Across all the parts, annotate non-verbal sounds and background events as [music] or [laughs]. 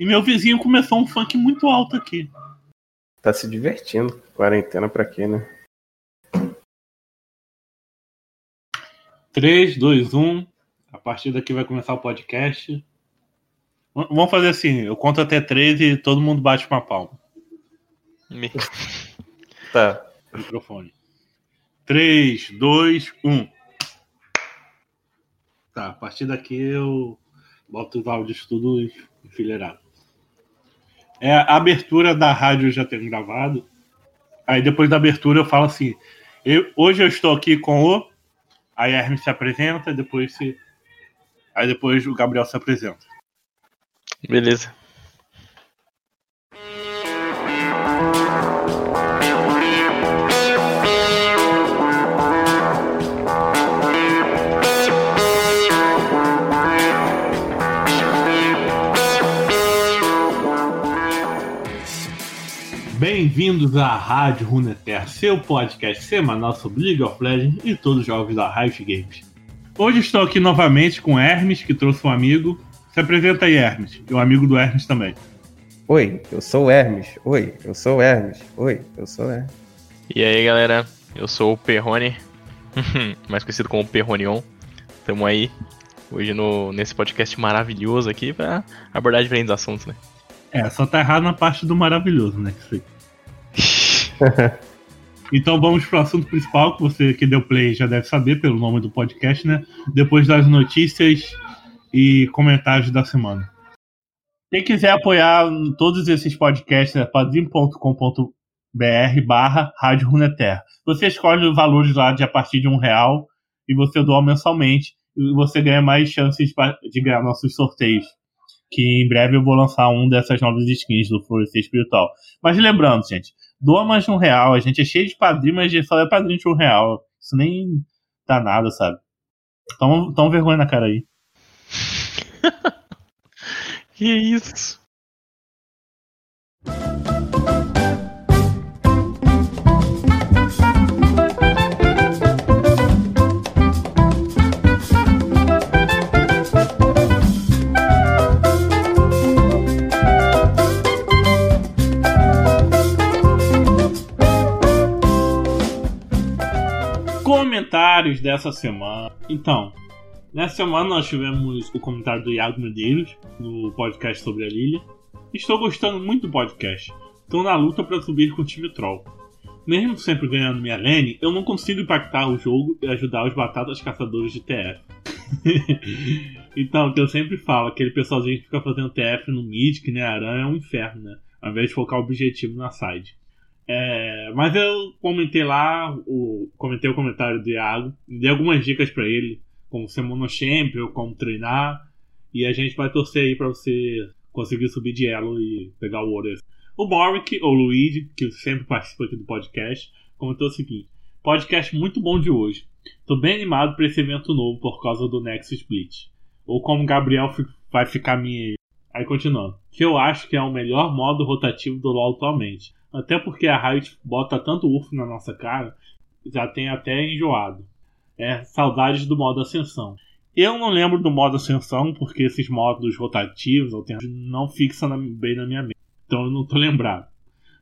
E meu vizinho começou um funk muito alto aqui. Tá se divertindo. Quarentena pra quê, né? 3, 2, 1. A partir daqui vai começar o podcast. Vamos fazer assim: eu conto até 3 e todo mundo bate uma palma. Me- [laughs] Tá. Microfone. 3, 2, 1. Tá, a partir daqui eu boto os áudios tudo enfileirado. É, a abertura da rádio já tenho gravado. Aí depois da abertura eu falo assim: eu- hoje eu estou aqui com o. Aí a Hermes se apresenta, depois se. Aí depois o Gabriel se apresenta. Beleza. Bem-vindos à Rádio Runeterra, seu podcast semanal sobre League of Legends e todos os jogos da Riot Games. Hoje estou aqui novamente com Hermes, que trouxe um amigo. Se apresenta aí, Hermes, e o amigo do Hermes também. Oi, eu sou o Hermes. Oi, eu sou o Hermes. Oi, eu sou o Hermes. E aí, galera? Eu sou o Perrone, [laughs] mais conhecido como Perronion. Tamo aí hoje no, nesse podcast maravilhoso aqui pra abordar diferentes assuntos, né? É, só tá errado na parte do maravilhoso, né? Isso aí. [laughs] Então vamos pro assunto principal, que você que deu play já deve saber pelo nome do podcast, né? Depois das notícias e comentários da semana. Quem quiser apoiar todos esses podcasts é padrim.com.br barra Rádio Runeterra. Você escolhe os valores lá de a partir de um real e você doa mensalmente e você ganha mais chances de ganhar nossos sorteios. Que em breve eu vou lançar um dessas novas skins do Florescer Espiritual. Mas lembrando, gente, doa mais de um real. A gente é cheio de padrinho, mas a gente só é padrinho de um real. Isso nem dá nada, sabe? Toma, toma vergonha na cara aí. [laughs] Que isso? Comentários dessa semana. Então, nessa semana nós tivemos o comentário do Iago Medeiros no podcast sobre a Lilia. Estou gostando muito do podcast. Estou na luta para subir com o time Troll. Mesmo sempre ganhando minha lane, eu não consigo impactar o jogo e ajudar os batatas caçadores de TF. [laughs] então, o que eu sempre falo, aquele pessoalzinho que fica fazendo TF no mid, que nem aranha, é um inferno, né? Ao invés de focar o objetivo na side. É, mas eu comentei lá, o, comentei o comentário do Iago, dei algumas dicas pra ele, como ser monochampion, como treinar, e a gente vai torcer aí pra você conseguir subir de elo e pegar o ouro. O Morrick, ou Luigi, que sempre participa aqui do podcast, comentou o seguinte: podcast muito bom de hoje. Tô bem animado pra esse evento novo por causa do Nexus Split. Ou como Gabriel vai ficar me. Aí continuando. Que eu acho que é o melhor modo rotativo do LoL atualmente. Até porque a Riot bota tanto UF na nossa cara, já tem até enjoado. É, saudades do modo ascensão. Eu não lembro do modo ascensão, porque esses modos rotativos não fixam bem na minha mente. Então eu não tô lembrado.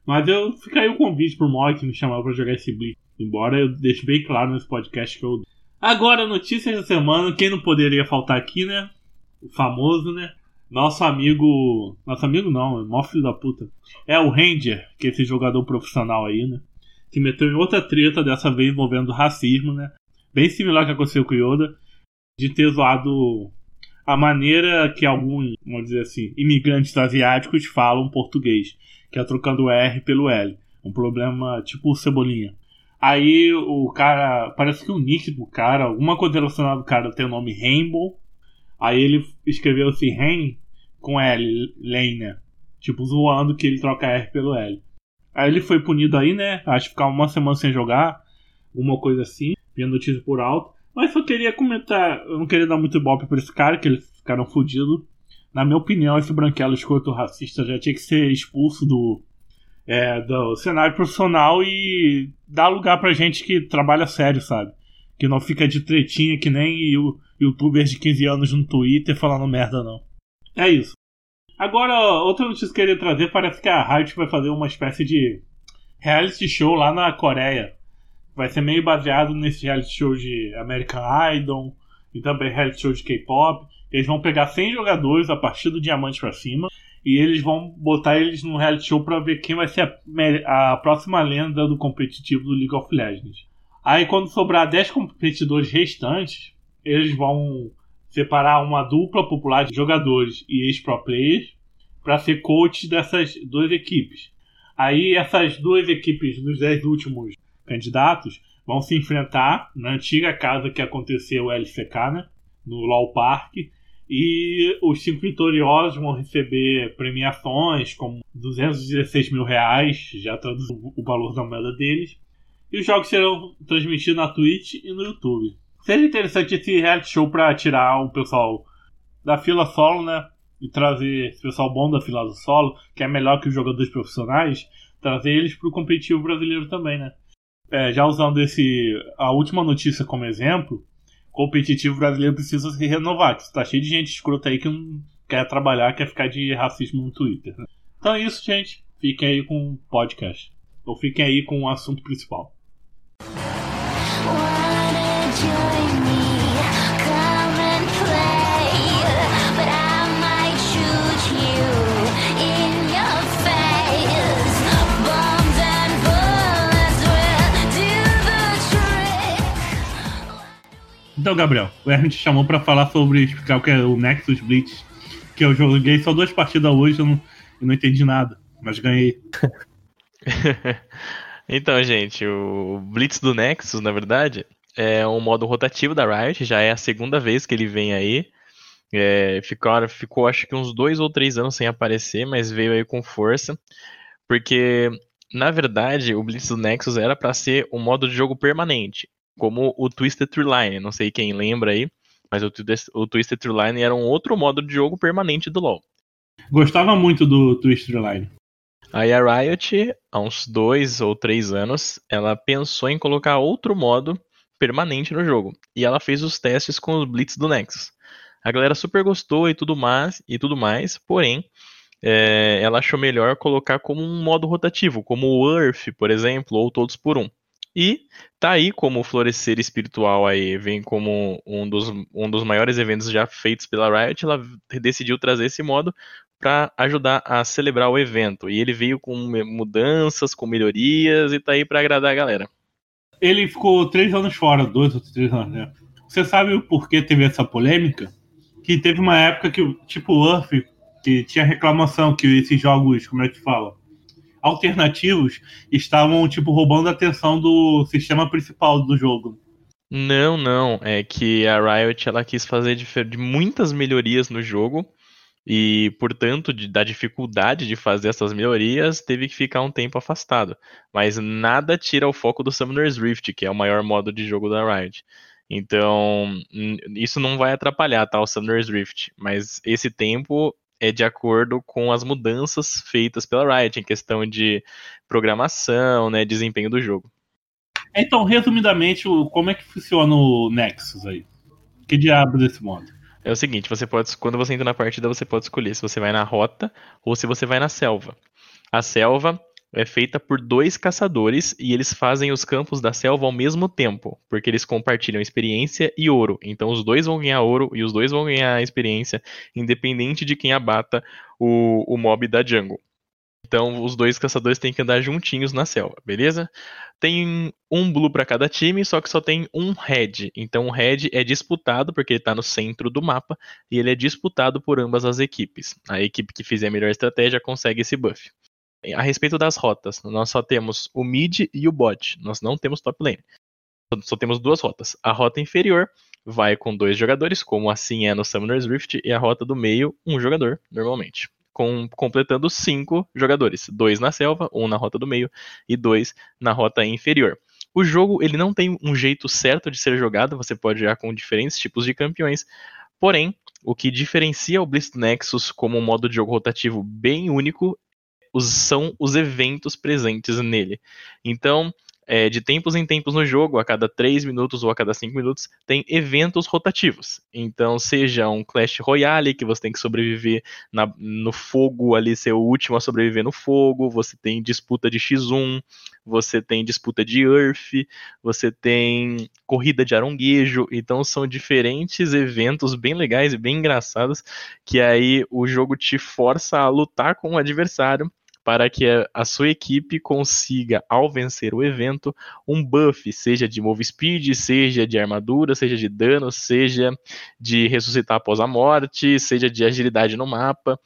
Mas eu fica o convite pro que me chamou pra jogar esse Blitz. Embora eu deixe bem claro nesse podcast que eu. Agora, notícias da semana. Quem não poderia faltar aqui, né? O famoso, né? Nosso amigo. Nosso amigo não, é mó filho da puta. É o Ranger, que é esse jogador profissional aí, né? Que meteu em outra treta, dessa vez envolvendo racismo, né? Bem similar que aconteceu com o Yoda. De ter zoado a maneira que alguns, vamos dizer assim, imigrantes asiáticos falam português. Que é trocando o R pelo L. Um problema tipo cebolinha. Aí o cara. Parece que o nick do cara, alguma coisa relacionada ao cara tem o nome Rainbow. Aí ele escreveu assim, Rain com L, Lane. Tipo, zoando que ele troca R pelo L. Aí ele foi punido aí, né? Acho que ficar uma semana sem jogar. Uma coisa assim. Vendo notícia por alto. Mas só queria comentar. Eu não queria dar muito golpe pra esse cara, que eles ficaram fodidos. Na minha opinião, esse branquelo escroto racista já tinha que ser expulso do, é, do cenário profissional e dar lugar pra gente que trabalha sério, sabe? Que não fica de tretinha que nem o youtubers de 15 anos no Twitter falando merda, não. É isso. Agora, outra notícia que eu queria trazer, parece que a Riot vai fazer uma espécie de reality show lá na Coreia. Vai ser meio baseado nesse reality show de American Idol e também reality show de K-pop. Eles vão pegar 100 jogadores a partir do diamante para cima e eles vão botar eles num reality show para ver quem vai ser a, a, próxima lenda do competitivo do League of Legends. Aí quando sobrar 10 competidores restantes, eles vão separar uma dupla popular de jogadores e ex-pro players para ser coach dessas duas equipes. Aí essas duas equipes dos 10 últimos candidatos vão se enfrentar na antiga casa que aconteceu o LCK, né? no LoL Park, e os cinco vitoriosos vão receber premiações como 216 mil reais, já traduzindo o valor da moeda deles. E os jogos serão transmitidos na Twitch e no YouTube. Seria interessante esse reality show para tirar o pessoal da fila solo, né? E trazer esse pessoal bom da fila do solo, que é melhor que os jogadores profissionais, trazer eles para o competitivo brasileiro também, né? É, já usando esse a última notícia como exemplo, competitivo brasileiro precisa se renovar, que está cheio de gente escrota aí que não quer trabalhar, quer ficar de racismo no Twitter. Né? Então é isso, gente. Fiquem aí com o podcast. Ou fiquem aí com o assunto principal. Então, Gabriel, o Hermes te chamou para falar sobre explicar o que é o Nexus Blitz, que eu joguei só duas partidas hoje e não, não entendi nada, mas ganhei. [laughs] então, gente, o Blitz do Nexus, na verdade, é um modo rotativo da Riot, já é a segunda vez que ele vem aí. É, ficou, ficou acho que uns dois ou três anos sem aparecer, mas veio aí com força. Porque, na verdade, o Blitz do Nexus era para ser um modo de jogo permanente como o Twisted True Line. Não sei quem lembra aí, mas o, o Twisted True Line era um outro modo de jogo permanente do LoL. Gostava muito do Twisted True Line. Aí a Riot, há uns dois ou três anos, ela pensou em colocar outro modo permanente no jogo. E ela fez os testes com os Blitz do Nexus. A galera super gostou e tudo mais, e tudo mais porém, é, ela achou melhor colocar como um modo rotativo, como o Earth, por exemplo, ou todos por um. E tá aí como o Florescer Espiritual aí vem como um dos, um dos maiores eventos já feitos pela Riot, ela decidiu trazer esse modo para ajudar a celebrar o evento. E ele veio com mudanças, com melhorias e tá aí para agradar a galera. Ele ficou três anos fora, dois ou três anos, né? Você sabe o porquê teve essa polêmica? Que teve uma época que, tipo, o Earth, que tinha reclamação que esses jogos, como é que fala? alternativos estavam, tipo, roubando a atenção do sistema principal do jogo. Não, não. É que a Riot ela quis fazer de, de muitas melhorias no jogo. E, portanto, de, da dificuldade de fazer essas melhorias, teve que ficar um tempo afastado. Mas nada tira o foco do Summoner's Rift, que é o maior modo de jogo da Riot. Então, isso não vai atrapalhar, tá, o Summoner's Rift. Mas esse tempo é de acordo com as mudanças feitas pela Riot em questão de programação, né, desempenho do jogo. Então, resumidamente, como é que funciona o Nexus aí? Que diabo desse modo? É o seguinte, você pode, quando você entra na partida, você pode escolher se você vai na rota ou se você vai na selva. A selva é feita por dois caçadores e eles fazem os campos da selva ao mesmo tempo, porque eles compartilham experiência e ouro. Então os dois vão ganhar ouro e os dois vão ganhar experiência, independente de quem abata o, o mob da jungle. Então os dois caçadores têm que andar juntinhos na selva, beleza? Tem um blue para cada time, só que só tem um red. Então o red é disputado porque ele está no centro do mapa e ele é disputado por ambas as equipes. A equipe que fizer a melhor estratégia consegue esse buff a respeito das rotas, nós só temos o mid e o bot. Nós não temos top lane. Só temos duas rotas. A rota inferior vai com dois jogadores, como assim é no Summoner's Rift, e a rota do meio, um jogador, normalmente. Com, completando cinco jogadores. Dois na selva, um na rota do meio e dois na rota inferior. O jogo ele não tem um jeito certo de ser jogado, você pode jogar com diferentes tipos de campeões, porém, o que diferencia o Blitz Nexus como um modo de jogo rotativo bem único são os eventos presentes nele. Então, é, de tempos em tempos no jogo, a cada 3 minutos ou a cada 5 minutos, tem eventos rotativos. Então, seja um Clash Royale, que você tem que sobreviver na, no fogo ali, ser o último a sobreviver no fogo, você tem disputa de X1, você tem disputa de Earth, você tem corrida de aronguejo, então são diferentes eventos bem legais e bem engraçados, que aí o jogo te força a lutar com o adversário para que a sua equipe consiga, ao vencer o evento, um buff, seja de move speed, seja de armadura, seja de dano, seja de ressuscitar após a morte, seja de agilidade no mapa.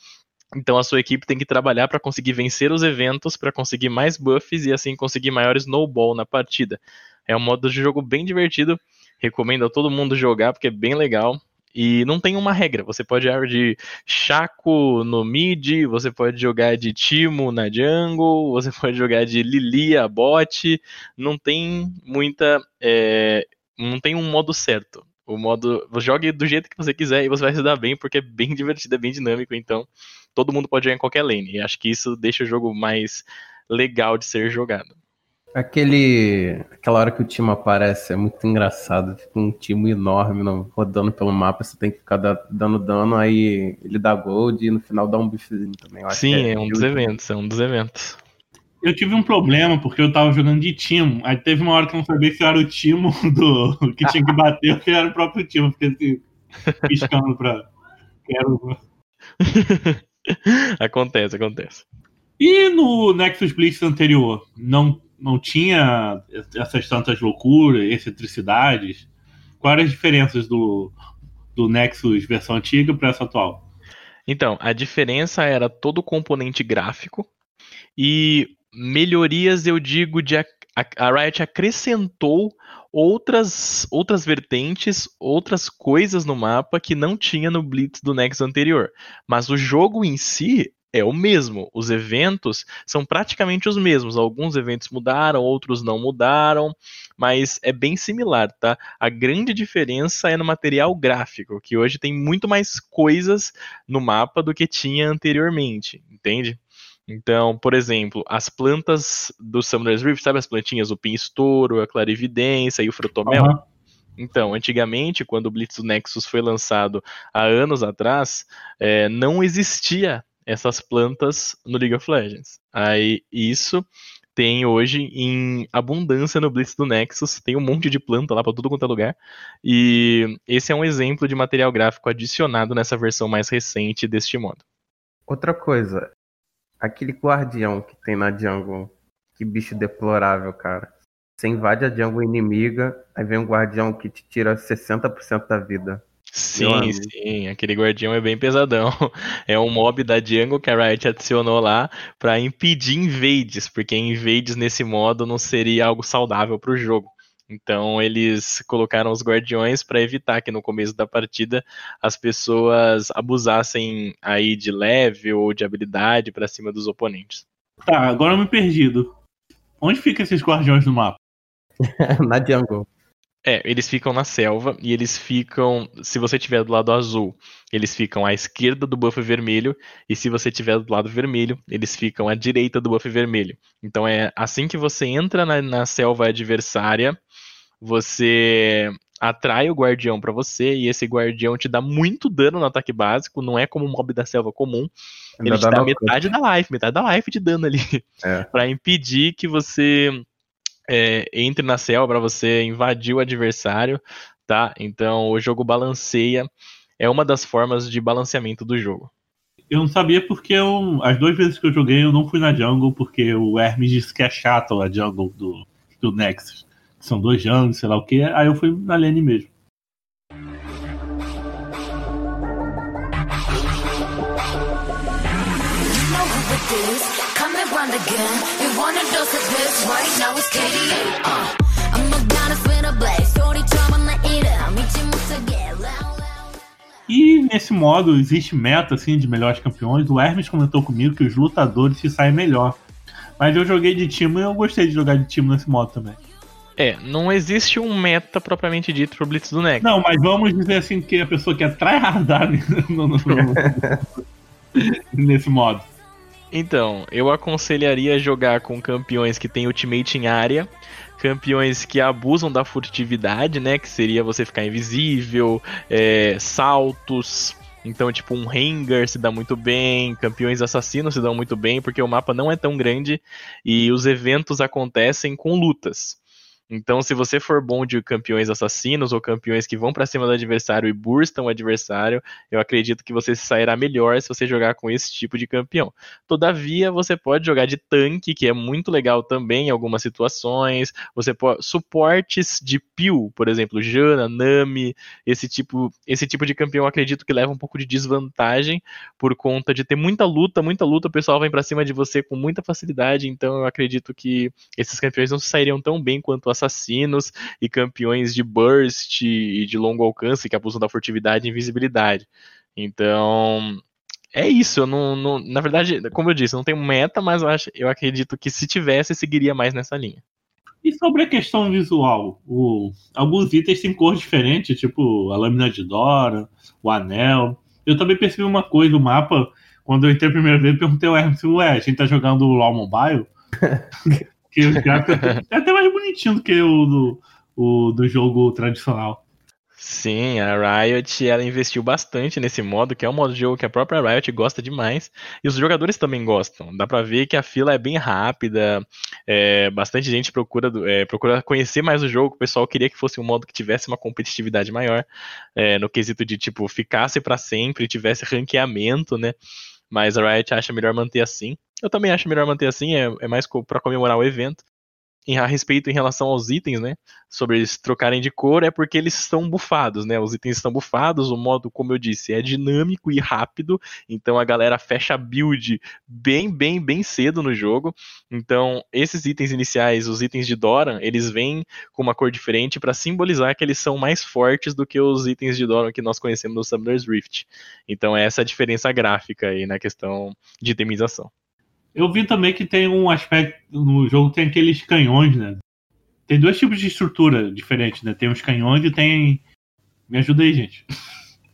Então a sua equipe tem que trabalhar para conseguir vencer os eventos, para conseguir mais buffs e assim conseguir maior snowball na partida. É um modo de jogo bem divertido, recomendo a todo mundo jogar porque é bem legal. E não tem uma regra. Você pode jogar de Chaco no mid, você pode jogar de Timo na jungle, [laughs] você pode jogar de Lilia bot. Não tem muita. É, não tem um modo certo. O modo. Jogue do jeito que você quiser e você vai se dar bem, porque é bem [laughs] divertido, é bem dinâmico. Então, todo mundo pode jogar em qualquer lane. E acho que isso deixa o jogo mais legal de ser jogado. Aquele. Aquela hora que o time aparece é muito engraçado. Fica um time enorme não, rodando pelo mapa, você tem que ficar da, dando dano, aí ele dá gold e no final dá um biffzinho também. Sim, é, é, um dos eventos, é um dos eventos. Eu tive um problema porque eu tava jogando de timo. Aí teve uma hora que eu não sabia se era o timo [laughs] do que tinha que bater ou se era o próprio timo. Fiquei assim, piscando pra. Quero. [laughs] acontece, acontece. E no Nexus Blitz anterior, não não tinha essas tantas loucuras, excentricidades. Quais as diferenças do, do Nexus versão antiga para essa atual? Então, a diferença era todo o componente gráfico e melhorias, eu digo, de a, a Riot acrescentou outras outras vertentes, outras coisas no mapa que não tinha no Blitz do Nexus anterior. Mas o jogo em si é o mesmo. Os eventos são praticamente os mesmos. Alguns eventos mudaram, outros não mudaram, mas é bem similar, tá? A grande diferença é no material gráfico, que hoje tem muito mais coisas no mapa do que tinha anteriormente, entende? Então, por exemplo, as plantas do Summoner's Rift, sabe as plantinhas, o Pinstouro, a Clarividência e o Frutomel? Uhum. Então, antigamente, quando o Blitz do Nexus foi lançado há anos atrás, é, não existia essas plantas no League of Legends. Aí isso tem hoje em abundância no Blitz do Nexus, tem um monte de planta lá para tudo quanto é lugar. E esse é um exemplo de material gráfico adicionado nessa versão mais recente deste modo. Outra coisa, aquele guardião que tem na jungle, que bicho deplorável, cara. Você invade a jungle inimiga, aí vem um guardião que te tira 60% da vida. Sim, sim, aquele guardião é bem pesadão. [laughs] É um mob da jungle que a Riot adicionou lá para impedir invades, porque invades nesse modo não seria algo saudável para o jogo. Então eles colocaram os guardiões para evitar que no começo da partida as pessoas abusassem aí de level ou de habilidade para cima dos oponentes. Tá, agora eu me perdido. Onde ficam esses guardiões no mapa? [laughs] Na jungle. É, eles ficam na selva e eles ficam. Se você estiver do lado azul, eles ficam à esquerda do buff vermelho. E se você estiver do lado vermelho, eles ficam à direita do buff vermelho. Então é assim que você entra na, na selva adversária, você atrai o guardião para você e esse guardião te dá muito dano no ataque básico. Não é como um mob da selva comum. Ele te dá metade da life, metade da life de dano ali. É. [laughs] para impedir que você é, entre na selva para você invadir o adversário, tá? Então o jogo balanceia, é uma das formas de balanceamento do jogo. Eu não sabia porque eu, as duas vezes que eu joguei eu não fui na jungle porque o Hermes disse que é chato a jungle do, do Nexus. São dois jungles, sei lá o que, aí eu fui na lane mesmo. again wanna dose of this right now it's KDA. Uh, I'm gonna spin a blaze, 소리처럼 나 이름 믿지 못하게 E nesse modo existe meta assim de melhores campeões. O Hermes comentou comigo que os lutadores se saem melhor. Mas eu joguei de time e eu gostei de jogar de time nesse modo também. É, não existe um meta propriamente dito pro Blitz do Nexus. Não, mas vamos dizer assim que a pessoa quer tryhardar [laughs] [laughs] no, no, no, nesse modo. Então, eu aconselharia jogar com campeões que tem ultimate em área, campeões que abusam da furtividade, né? Que seria você ficar invisível, é, saltos. Então, tipo, um Rengar se dá muito bem, campeões assassinos se dão muito bem, porque o mapa não é tão grande e os eventos acontecem com lutas. Então, se você for bom de campeões assassinos ou campeões que vão para cima do adversário e burstam o adversário, eu acredito que você sairá melhor se você jogar com esse tipo de campeão. Todavia, você pode jogar de tanque, que é muito legal também em algumas situações. Você pode suportes de peel, por exemplo, Jana, Nami, esse tipo, esse tipo de campeão acredito que leva um pouco de desvantagem por conta de ter muita luta, muita luta, o pessoal vem para cima de você com muita facilidade, então eu acredito que esses campeões não sairiam tão bem quanto as assassinos e campeões de burst e de longo alcance que abusam da furtividade e invisibilidade. Então, é isso. Eu não, não, na verdade, como eu disse, não tem meta, mas eu, acho, eu acredito que se tivesse, seguiria mais nessa linha. E sobre a questão visual, o, alguns itens têm cor diferente, tipo a lâmina de Dora, o anel. Eu também percebi uma coisa, o mapa, quando eu entrei a primeira vez, eu perguntei ao Hermes, ué, a gente tá jogando o LoL Mobile? [laughs] Que é até mais bonitinho do que o do, o do jogo tradicional. Sim, a Riot ela investiu bastante nesse modo, que é um modo de jogo que a própria Riot gosta demais, e os jogadores também gostam. Dá pra ver que a fila é bem rápida, é, bastante gente procura, é, procura conhecer mais o jogo, o pessoal queria que fosse um modo que tivesse uma competitividade maior, é, no quesito de, tipo, ficasse para sempre, tivesse ranqueamento, né? Mas a Riot acha melhor manter assim. Eu também acho melhor manter assim, é, é mais para comemorar o evento. Em, a respeito em relação aos itens, né? Sobre eles trocarem de cor, é porque eles estão bufados, né? Os itens estão bufados, o modo, como eu disse, é dinâmico e rápido, então a galera fecha a build bem, bem, bem cedo no jogo. Então, esses itens iniciais, os itens de Doran, eles vêm com uma cor diferente para simbolizar que eles são mais fortes do que os itens de Doran que nós conhecemos no Summoner's Rift. Então, é essa a diferença gráfica aí na questão de itemização. Eu vi também que tem um aspecto no jogo, tem aqueles canhões, né? Tem dois tipos de estrutura diferentes, né? Tem os canhões e tem. Me ajuda aí, gente.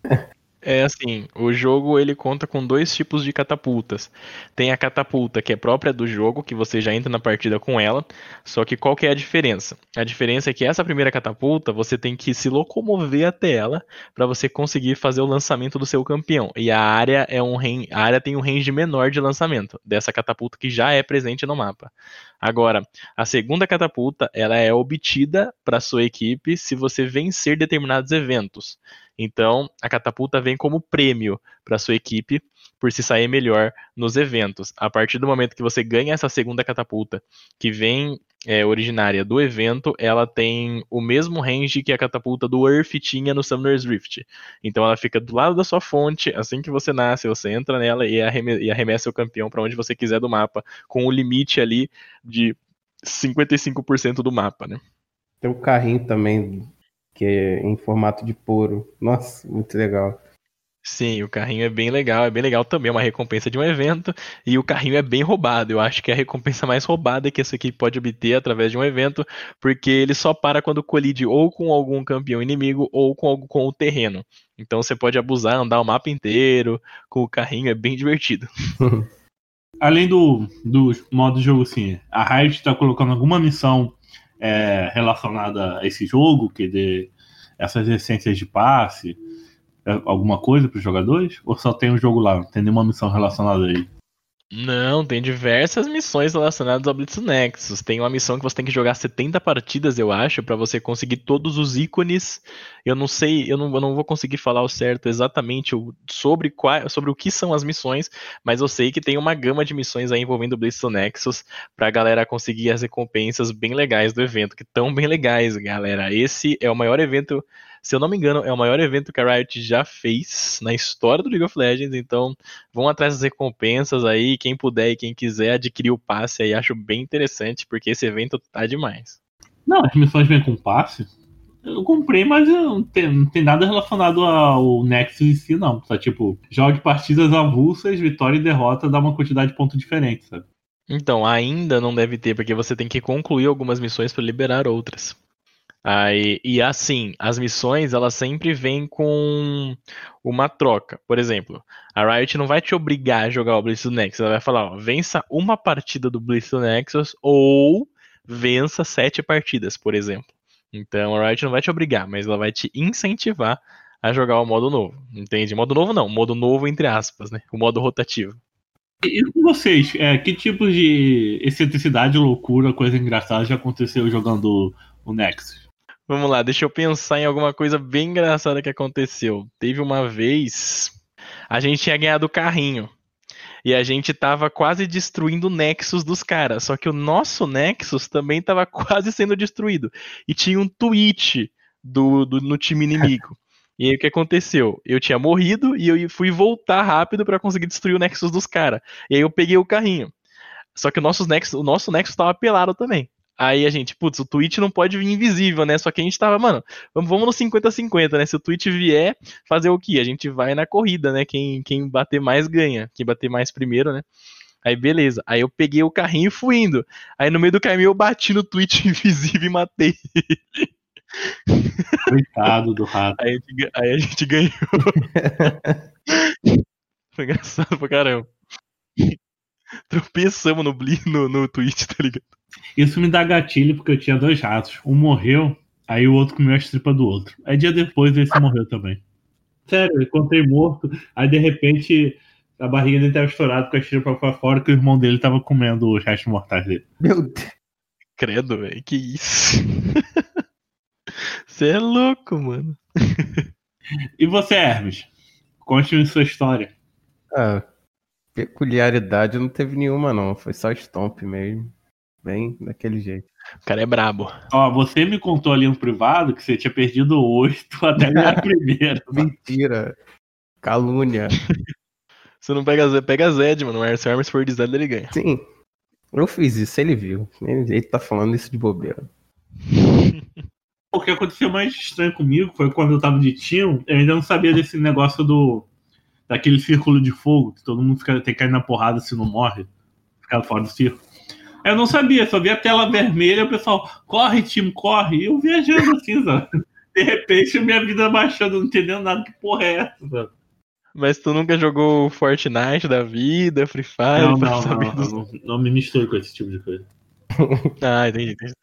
[laughs] É assim, o jogo ele conta com dois tipos de catapultas. Tem a catapulta que é própria do jogo, que você já entra na partida com ela. Só que qual que é a diferença? A diferença é que essa primeira catapulta você tem que se locomover até ela para você conseguir fazer o lançamento do seu campeão. E a área é um a área tem um range menor de lançamento dessa catapulta que já é presente no mapa. Agora, a segunda catapulta ela é obtida para sua equipe se você vencer determinados eventos. Então, a catapulta vem como prêmio para sua equipe por se sair melhor nos eventos. A partir do momento que você ganha essa segunda catapulta, que vem é, originária do evento, ela tem o mesmo range que a catapulta do Earth tinha no Summoner's Rift. Então ela fica do lado da sua fonte, assim que você nasce, você entra nela e, arremessa, o campeão para onde você quiser do mapa, com o limite ali de 55% do mapa, né? Tem o carrinho também que é em formato de poro. Nossa, muito legal. Sim, o carrinho é bem legal, é bem legal também, é uma recompensa de um evento, e o carrinho é bem roubado. Eu acho que é a recompensa mais roubada que essa equipe pode obter através de um evento, porque ele só para quando colide ou com algum campeão inimigo ou com, com o terreno. Então você pode abusar, andar o mapa inteiro com o carrinho, é bem divertido. [laughs] Além do, do modo de jogo, sim, a Riot está colocando alguma missão é, relacionada a esse jogo, que dê essas essências de passe, é, alguma coisa para os jogadores? Ou só tem um jogo lá? Não tem nenhuma missão relacionada a ele? Não, tem diversas missões relacionadas ao Blitz Nexus. Tem uma missão que você tem que jogar 70 partidas, eu acho, para você conseguir todos os ícones. Eu não sei, eu não, eu não vou conseguir falar o certo exatamente sobre, qual, sobre o que são as missões, mas eu sei que tem uma gama de missões aí envolvendo o Blitz Nexus pra galera conseguir as recompensas bem legais do evento, que tão bem legais, galera. Esse é o maior evento se eu não me engano, é o maior evento que a Riot já fez na história do League of Legends, então vão atrás das recompensas aí, quem puder e quem quiser adquirir o passe aí, acho bem interessante, porque esse evento tá demais. Não, as missões vêm com passe? Eu comprei, mas não tem, não tem nada relacionado ao Nexus em si, não. Só tipo, jogue partidas avulsas, vitória e derrota dá uma quantidade de pontos diferente, sabe? Então, ainda não deve ter, porque você tem que concluir algumas missões para liberar outras. Aí, e assim, as missões elas sempre vêm com uma troca. Por exemplo, a Riot não vai te obrigar a jogar o Blitz do Nexus, ela vai falar, ó, vença uma partida do Blitz do Nexus ou vença sete partidas, por exemplo. Então a Riot não vai te obrigar, mas ela vai te incentivar a jogar o modo novo. Entende? Modo novo não, modo novo entre aspas, né? O modo rotativo. E com vocês, é, que tipo de excentricidade, loucura, coisa engraçada já aconteceu jogando o Nexus? Vamos lá, deixa eu pensar em alguma coisa bem engraçada que aconteceu. Teve uma vez, a gente tinha ganhado o carrinho. E a gente tava quase destruindo o Nexus dos caras. Só que o nosso Nexus também tava [laughs] quase sendo destruído. E tinha um tweet do, do no time inimigo. E aí o que aconteceu? Eu tinha morrido e eu fui voltar rápido para conseguir destruir o Nexus dos caras. E aí eu peguei o carrinho. Só que o nosso Nexus, o nosso Nexus tava pelado também. Aí a gente, putz, o Twitch não pode vir invisível, né? Só que a gente tava, mano, vamos, vamos no 50-50, né? Se o Twitch vier, fazer o quê? A gente vai na corrida, né? Quem, quem bater mais ganha. Quem bater mais primeiro, né? Aí beleza. Aí eu peguei o carrinho e fui indo. Aí no meio do caminho eu bati no Twitch [laughs] invisível e matei. Coitado do rato. Aí a gente, aí a gente ganhou. [laughs] Foi engraçado pra caramba. Tropeçamos no, no, no Twitch, tá ligado? Isso me dá gatilho porque eu tinha dois ratos. Um morreu, aí o outro comeu a estripa do outro. Aí dia depois esse morreu também. Sério, eu encontrei morto, aí de repente a barriga dele tava estourada com a estripa pra fora que o irmão dele tava comendo os restos mortais dele. Meu Deus. Credo, velho, que isso. [laughs] Você é louco, mano. e você, Hermes? Conte-me sua história. Ah, peculiaridade não teve nenhuma, não. Foi só stomp mesmo. Bem daquele jeito. O cara é brabo. Ó, você me contou ali no privado que você tinha perdido oito [laughs] até ganhar a [laughs] primeira. Mentira. Calúnia. [laughs] Você não pega Zed, pega Zed, mano. Se o Hermes for de Zed, ele ganha. Sim. Eu fiz isso, ele viu. Ele tá falando isso de bobeira. O que aconteceu mais estranho comigo foi quando eu tava de Team, eu ainda não sabia desse negócio do. daquele círculo de fogo, que todo mundo fica, tem que cair na porrada se não morre. Ficar fora do círculo. Eu não sabia, só vi a tela vermelha, o pessoal, corre, time, corre. Eu viajando assim, [laughs] sabe? De repente, minha vida baixando, não entendendo nada que porra é essa, sabe? Mas tu nunca jogou Fortnite da vida, Free Fire? Não, não, não, não, não, não me misturo com esse tipo de coisa. [laughs] ah, entendi. entendi.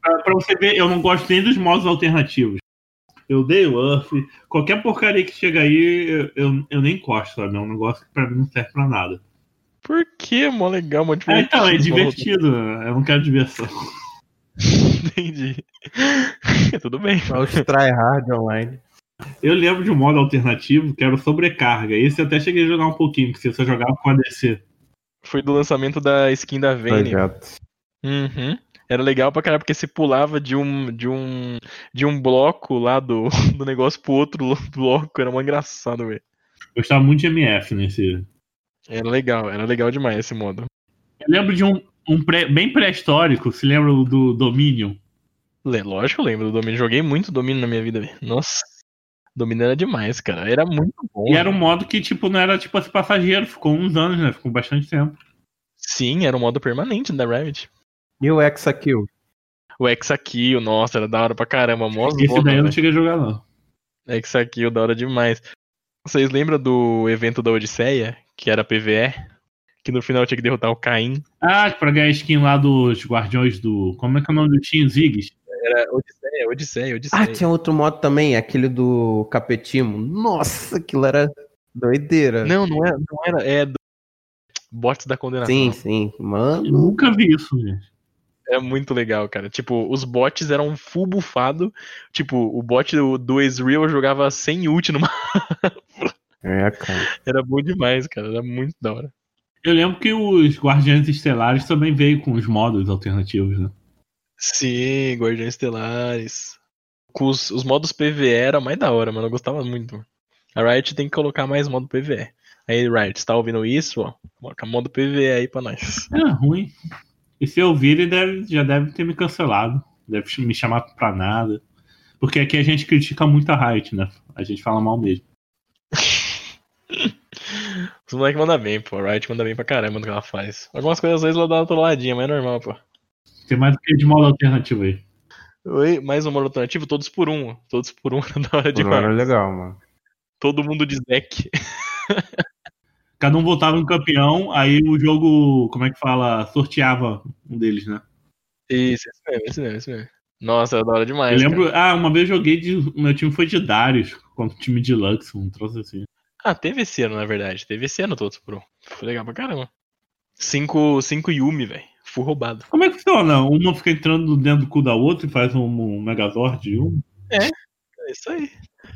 pra, [laughs] pra, você ver, eu não gosto nem dos modos alternativos. Eu dei o Earth, qualquer porcaria que chega aí, eu, eu, eu nem gosto, sabe? É um negócio que pra mim não serve pra nada. Por que? Mó legal, mó divertido. É, então, é divertido. Eu não quero diversão. [laughs] Entendi. [laughs] Tudo bem. Só os tryhard online. Eu lembro de um modo alternativo que era o sobrecarga. Esse eu até cheguei a jogar um pouquinho, porque você só jogava com a DC. Foi do lançamento da skin da Vayne. Uhum. Era legal pra caralho, porque você pulava de um, de um, de um bloco lá do, [laughs] do negócio pro outro bloco. Era muito engraçado, velho. Gostava muito de MF nesse. Era legal, era legal demais esse modo. Eu lembro de um, um pré, bem pré-histórico, se lembra do Dominion? Lógico, eu lembro do Dominion. Joguei muito Dominion na minha vida. Nossa. Dominion era demais, cara. Era muito bom. E era um modo que, tipo, não era tipo assim, passageiro. Ficou uns anos, né? Ficou bastante tempo. Sim, era um modo permanente da Rabbit. E o Exakill? O Exakill, nossa, era da hora pra caramba. Esse modo, daí eu não cheguei a jogar, não. Exakill, da hora demais. Vocês lembram do evento da Odisseia, que era PVE? Que no final tinha que derrotar o Caim. Ah, pra ganhar skin lá dos Guardiões do. Como é que é o nome do Team Ziggs? Era Odisseia, Odisseia, Odisseia. Ah, tinha outro modo também, aquele do Capetimo. Nossa, aquilo era doideira. Não, não era, não era. É do Bots da Condenação. Sim, sim. Mano. Eu nunca vi isso, gente. É muito legal, cara. Tipo, os bots eram full bufado. Tipo, o bot do, do Ezreal jogava sem ult numa. [laughs] é, cara. Era bom demais, cara. Era muito da hora. Eu lembro que os Guardiões Estelares também veio com os modos alternativos, né? Sim, Guardiões Estelares. Com os, os modos PVE era mais da hora, mano. Eu gostava muito. A Riot tem que colocar mais modo PVE. Aí, Riot, tá ouvindo isso? Ó, coloca modo PVE aí pra nós. É ruim. E se eu vir, ele deve, já deve ter me cancelado. Deve me chamar pra nada. Porque aqui a gente critica muito a Riot, né? A gente fala mal mesmo. Os moleques mandam bem, pô. A Riot manda bem pra caramba no que ela faz. Algumas coisas às vezes ela dá uma troladinha, mas é normal, pô. Tem mais do que de modo alternativo aí. Oi, mais um modo alternativo? Todos por um. Todos por um [laughs] da hora de Era legal, mano. Todo mundo de deck. [laughs] Cada um votava um campeão, aí o jogo, como é que fala, sorteava um deles, né? Isso, isso mesmo, isso mesmo, isso mesmo. Nossa, eu adoro demais. Eu lembro, cara. ah, uma vez eu joguei de. Meu time foi de Darius, contra o time de Lux, um troço assim. Ah, teve esse ano, na verdade. Teve esse ano todos pro. Foi legal pra caramba. Cinco, cinco Yumi, velho. Fui roubado. Como é que funciona? Uma fica entrando dentro do cu da outra e faz um, um Megazord de um? É isso aí.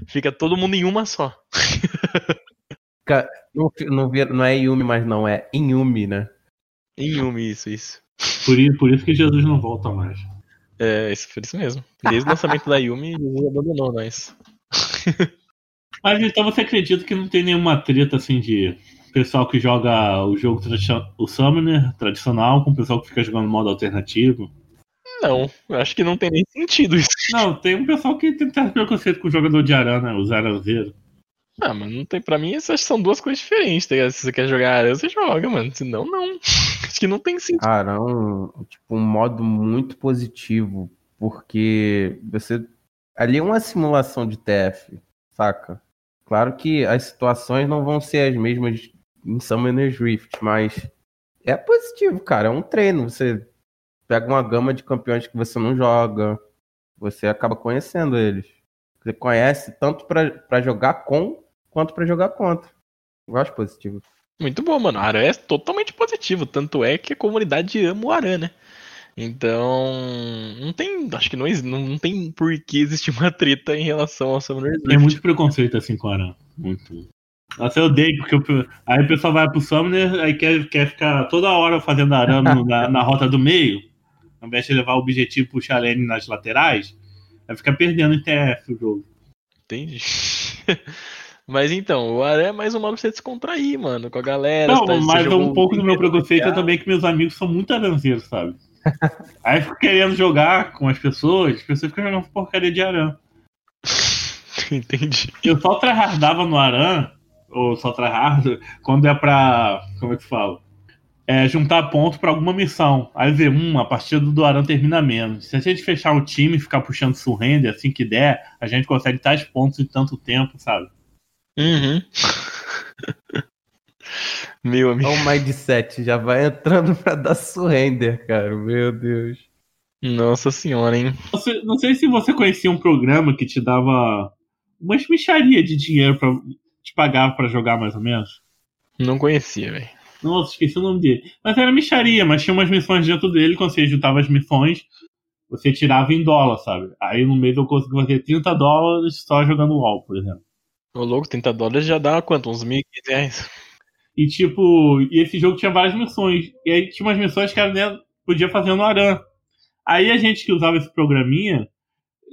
Fica todo mundo em uma só. [laughs] Não, não, não é Yumi, mas não, é Inhumi, né? Em Yumi, isso, isso. Por isso, por isso que Jesus não volta mais. É, isso, por isso mesmo. Desde o [laughs] lançamento da Yumi, Jesus abandonou nós. [laughs] Mas então você acredita que não tem nenhuma treta assim de pessoal que joga o jogo o Summoner tradicional com o pessoal que fica jogando modo alternativo? Não, eu acho que não tem nem sentido isso. Não, tem um pessoal que tem certo preconceito com o jogador de Arana, o Zero Zero. Ah, mas não tem. Pra mim, essas são duas coisas diferentes, tá ligado? Se você quer jogar Aran, você joga, mano. Se não, não. [laughs] Acho que não tem sentido. Cara, é um, tipo, um modo muito positivo, porque você. Ali é uma simulação de TF, saca? Claro que as situações não vão ser as mesmas em Summoner's Rift, mas é positivo, cara. É um treino. Você pega uma gama de campeões que você não joga, você acaba conhecendo eles. Você conhece tanto pra jogar com quanto pra jogar contra. Eu acho positivo. Muito bom, mano. Aran é totalmente positivo. Tanto é que a comunidade ama o Aran, né? Então. Não tem. Acho que não, não, não tem por que existir uma treta em relação ao Summoner's Tem Rift. muito preconceito assim com Arana. Muito. Nossa, eu odeio, porque o- aí o pessoal vai pro Summoner aí quer, quer ficar toda hora fazendo Arana no- na, na rota do meio, ao invés de levar o objetivo puxar a lane nas laterais, vai ficar perdendo em TF o jogo. Entendi. [laughs] Mas então, o Aran é mais um modo pra você descontrair, mano, com a galera. Não, tá- mas jogou um pouco do meu preconceito é também que meus amigos são muito aranzeiros, sabe? [laughs] Aí eu fico querendo jogar com as pessoas, as pessoas ficam jogando porcaria de Aran. [laughs] Entendi. Eu só tryhardava no Aran, ou só tryhard, quando é pra. Como é que fala? É, juntar ponto pra alguma missão. Aí vê, hum, a partida do Aran termina menos. Se a gente fechar o time e ficar puxando surrender assim que der, a gente consegue tais pontos em tanto tempo, sabe? Uhum. [laughs] Meu amigo. Olha o mindset, já vai entrando pra dar surrender, cara. Meu Deus. Nossa senhora, hein? Não sei, não sei se você conhecia um programa que te dava umas micharia de dinheiro pra te pagar pra jogar mais ou menos. Não conhecia, velho. Nossa, esqueci o nome dele. Mas era micharia, mas tinha umas missões dentro dele, quando você juntava as missões, você tirava em dólar, sabe? Aí no mês eu consegui fazer 30 dólares só jogando LOL, por exemplo. Ô louco, 30 dólares já dá quanto? Uns 1.500 reais? E tipo, e esse jogo tinha várias missões. E aí tinha umas missões que era dentro, podia fazer no Aran. Aí a gente que usava esse programinha,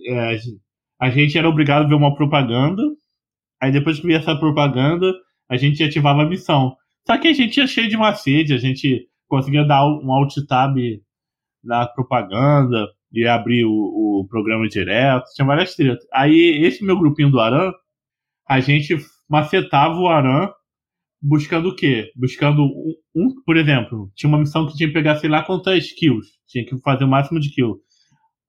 é, a gente era obrigado a ver uma propaganda. Aí depois que via essa propaganda, a gente ativava a missão. Só que a gente ia cheio de macete, a gente conseguia dar um alt tab na propaganda e abrir o, o programa direto. Tinha várias tretas. Aí esse meu grupinho do Aran, a gente macetava o Aran buscando o quê? Buscando um, um, por exemplo, tinha uma missão que tinha que pegar sei lá quantas kills, tinha que fazer o máximo de kill.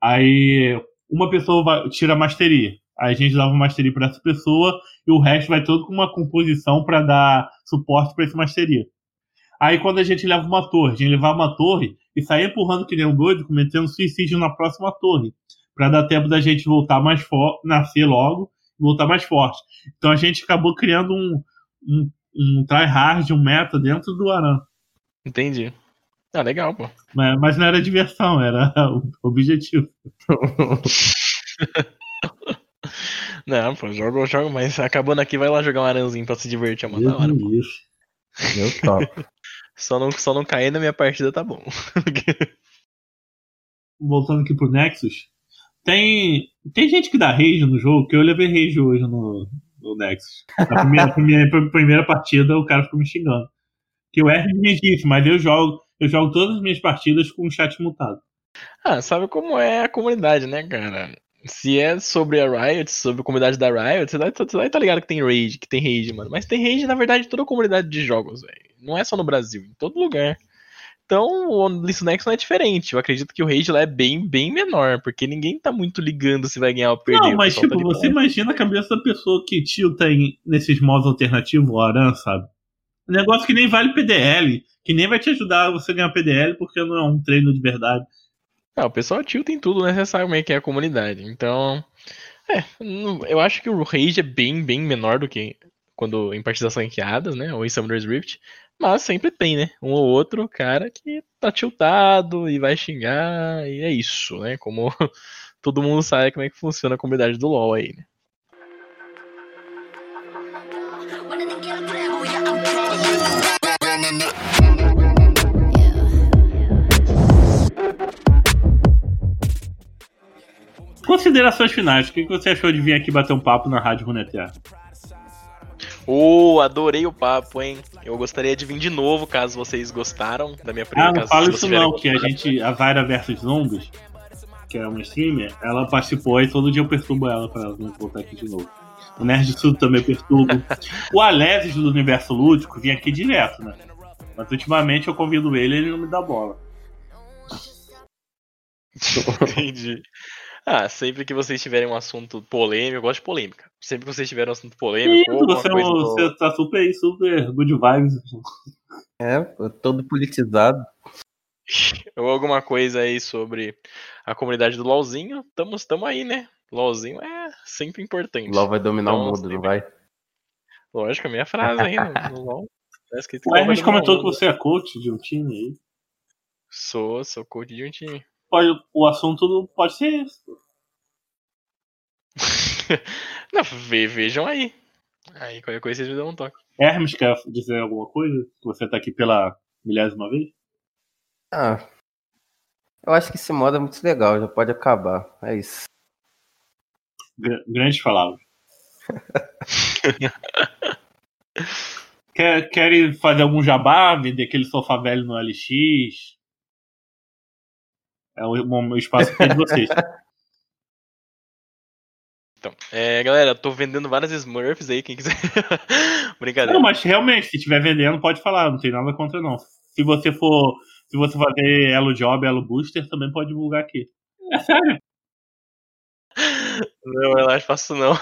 Aí uma pessoa vai, tira a mastery, aí a gente dava mastery para essa pessoa e o resto vai todo com uma composição para dar suporte para esse mastery. Aí quando a gente leva uma torre, a gente levava uma torre e sair empurrando que nem um doido, cometendo suicídio na próxima torre, para dar tempo da gente voltar mais forte, nascer logo, voltar mais forte. Então a gente acabou criando um, um um tryhard, um meta dentro do Aran. Entendi. Ah, legal, pô. Mas, mas não era diversão, era [laughs] o objetivo. [laughs] Não, pô, jogo, jogo, mas acabando aqui, vai lá jogar um aranzinho pra se divertir, é mó da hora. pô. Isso. Eu topo. [laughs] Só não, só não cair na minha partida tá bom. Voltando aqui pro Nexus, tem, tem gente que dá rage no jogo, que eu levei rage hoje no, no Nexus. Na primeira, primeira, primeira partida, o cara ficou me xingando. Que o R me disse, mas eu jogo, eu jogo todas as minhas partidas com o chat mutado. Ah, sabe como é a comunidade, né, cara? Se é sobre a Riot, sobre a comunidade da Riot, você vai, você tá ligado que tem raid, que tem raid, mano. Mas tem raid, na verdade, em toda a comunidade de jogos, velho. Não é só no Brasil, em todo lugar. Então, o Listenex não é diferente. Eu acredito que o raid lá é bem, bem menor, porque ninguém tá muito ligando se vai ganhar ou perder. Não, mas pessoal tipo, tá você imagina a cabeça da pessoa que tilta em, nesses modos alternativos, o Aran, sabe? Um negócio que nem vale PDL, que nem vai te ajudar você ganhar PDL porque não é um treino de verdade. Ah, o pessoal tilta em tudo, né? Você sabe como é que é a comunidade. Então, é, eu acho que o Rage é bem, bem menor do que quando em partidas ranqueadas, né? Ou em Summoner's Rift. Mas sempre tem, né? Um ou outro cara que tá tiltado e vai xingar, e é isso, né? Como [laughs] todo mundo sabe como é que funciona a comunidade do LoL aí, né? Considerações finais. O que você achou de vir aqui bater um papo na Rádio Runeterra? Oh, adorei o papo, hein? Eu gostaria de vir de novo, caso vocês gostaram da minha primeira Ah, não fala isso não, que a gente, a Vaira versus Zombies, que é uma streamer, ela participou e todo dia eu perturbo ela pra ela não voltar aqui de novo. O Nerd Tudo também perturbo. [laughs] o Alesis do Universo Lúdico vinha aqui direto, né? Mas ultimamente eu convido ele e ele não me dá bola. [laughs] Entendi. Ah, sempre que vocês tiverem um assunto polêmico, eu gosto de polêmica. Sempre que vocês tiverem um assunto polêmico. Isso, você, é você tá super aí, super good vibes. É, todo politizado. [laughs] Ou alguma coisa aí sobre a comunidade do LOLzinho, estamos tamo aí, né? LOLzinho é sempre importante. LOL vai dominar então, o mundo, não vai? Lógico, a minha frase aí no, [laughs] no LOL. Tá o Hermes comentou que você é coach de um time aí. Sou, sou coach de um time pode, o assunto pode ser esse. [laughs] Não, vejam aí. Aí qualquer coisa vocês me dão um toque. Hermes, quer dizer alguma coisa? Você tá aqui pela milésima vez? Ah. Eu acho que esse modo é muito legal, já pode acabar. É isso. Gr grandes palavras. [laughs] quer, querem fazer algum jabá? Vender aquele sofá velho no LX? É o, o espaço aqui de vocês. [laughs] Então, é, galera, tô vendendo várias Smurfs aí, quem quiser. [laughs] Brincadeira. Não, mas realmente, se estiver vendendo, pode falar, não tem nada contra não. Se você for, se você fazer Elo Job, Elo Booster, também pode divulgar aqui. É sério. [laughs] Não, eu acho faço não.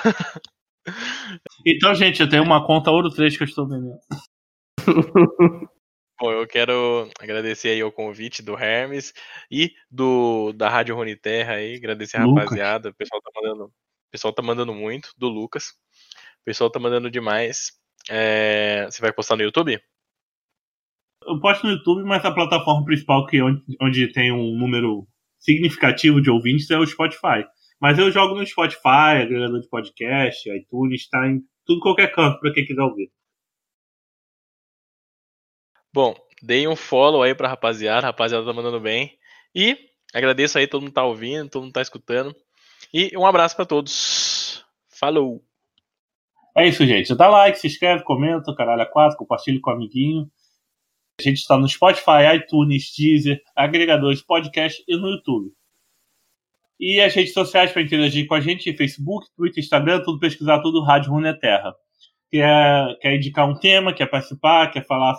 Então, gente, eu tenho uma conta Ouro 3 que eu estou vendendo. Bom, eu quero agradecer aí o convite do Hermes e do da Rádio Terra aí, agradecer a Lucas. rapaziada, o pessoal tá mandando, o pessoal tá mandando muito, do Lucas. O pessoal tá mandando demais. É, você vai postar no YouTube? Eu posto no YouTube, mas a plataforma principal que onde, onde tem um número significativo de ouvintes é o Spotify. Mas eu jogo no Spotify, agregador de podcast, iTunes, tá em tudo qualquer canto para quem quiser ouvir. Bom, deem um follow aí pra rapaziada, a rapaziada tá mandando bem. E agradeço aí todo mundo tá ouvindo, todo mundo tá escutando. E um abraço para todos. Falou! É isso, gente. Dá like, se inscreve, comenta, caralho, a quatro, compartilha com o amiguinho. A gente está no Spotify, iTunes, Deezer, agregadores podcast e no YouTube. E as redes sociais para interagir com a gente, Facebook, Twitter, Instagram, tudo pesquisar, tudo Rádio Runeterra. Quer, quer indicar um tema, quer participar, quer falar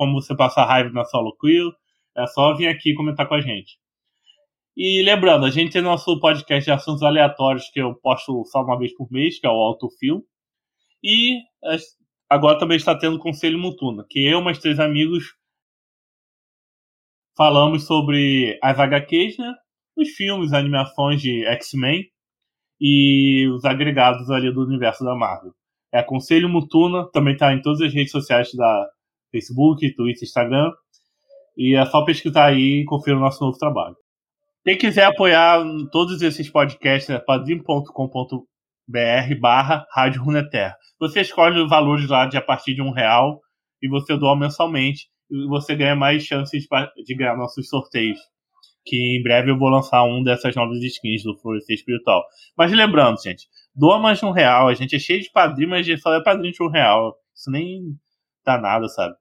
como você passa raiva na solo queer, é só vir aqui comentar com a gente. E lembrando, a gente tem nosso podcast de assuntos aleatórios que eu posto só uma vez por mês, que é o Autofil. E agora também está tendo Conselho Mutuna, que eu e mais três amigos falamos sobre as HQs, né? Os filmes, animações de X-Men e os agregados ali do universo da Marvel. É Conselho Mutuna, também está em todas as redes sociais da, Facebook, Twitter, Instagram. E é só pesquisar aí e conferir o nosso novo trabalho. Quem quiser apoiar todos esses podcasts é padrim.com.br barra Rádio Runeterra. Você escolhe os valores lá de a partir de um real e você doa mensalmente e você ganha mais chances de ganhar nossos sorteios. Que em breve eu vou lançar um dessas novas skins do Florescer Espiritual. Mas lembrando, gente, doa mais de um real. A gente é cheio de padrinho, mas só é padrinho de um real. Isso nem dá nada, sabe?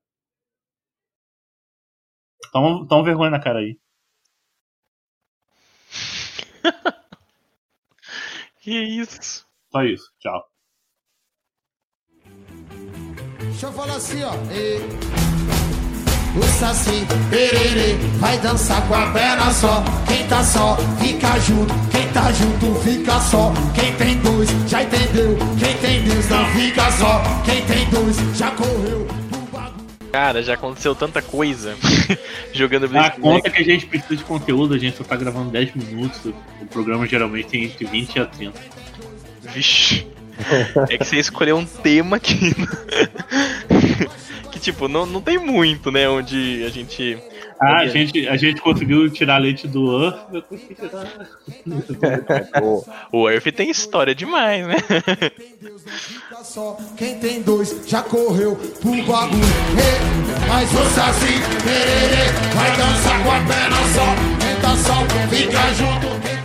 Toma, toma vergonha na cara aí. [laughs] que isso? Só isso. Tchau. Deixa eu falar assim, ó. E... O Saci, perere, vai dançar com a perna só. Quem tá só, fica junto. Quem tá junto, fica só. Quem tem dois, já entendeu. Quem tem Deus, não fica só. Quem tem dois, já correu. Cara, já aconteceu tanta coisa [laughs] jogando Blitz conta que a gente precisa de conteúdo, a gente só tá gravando 10 minutos. O programa geralmente tem entre 20 e 30. Vixe. É que você escolheu um tema que. [laughs] que, tipo, não, não tem muito, né? Onde a gente. Ah, a gente, a gente conseguiu tirar leite do Earth, [laughs] o, o Earth tem história demais, né? Quem tem dois já correu pro bagulho. Mas o Saci, vai dançar com a perna só. Só, fica junto.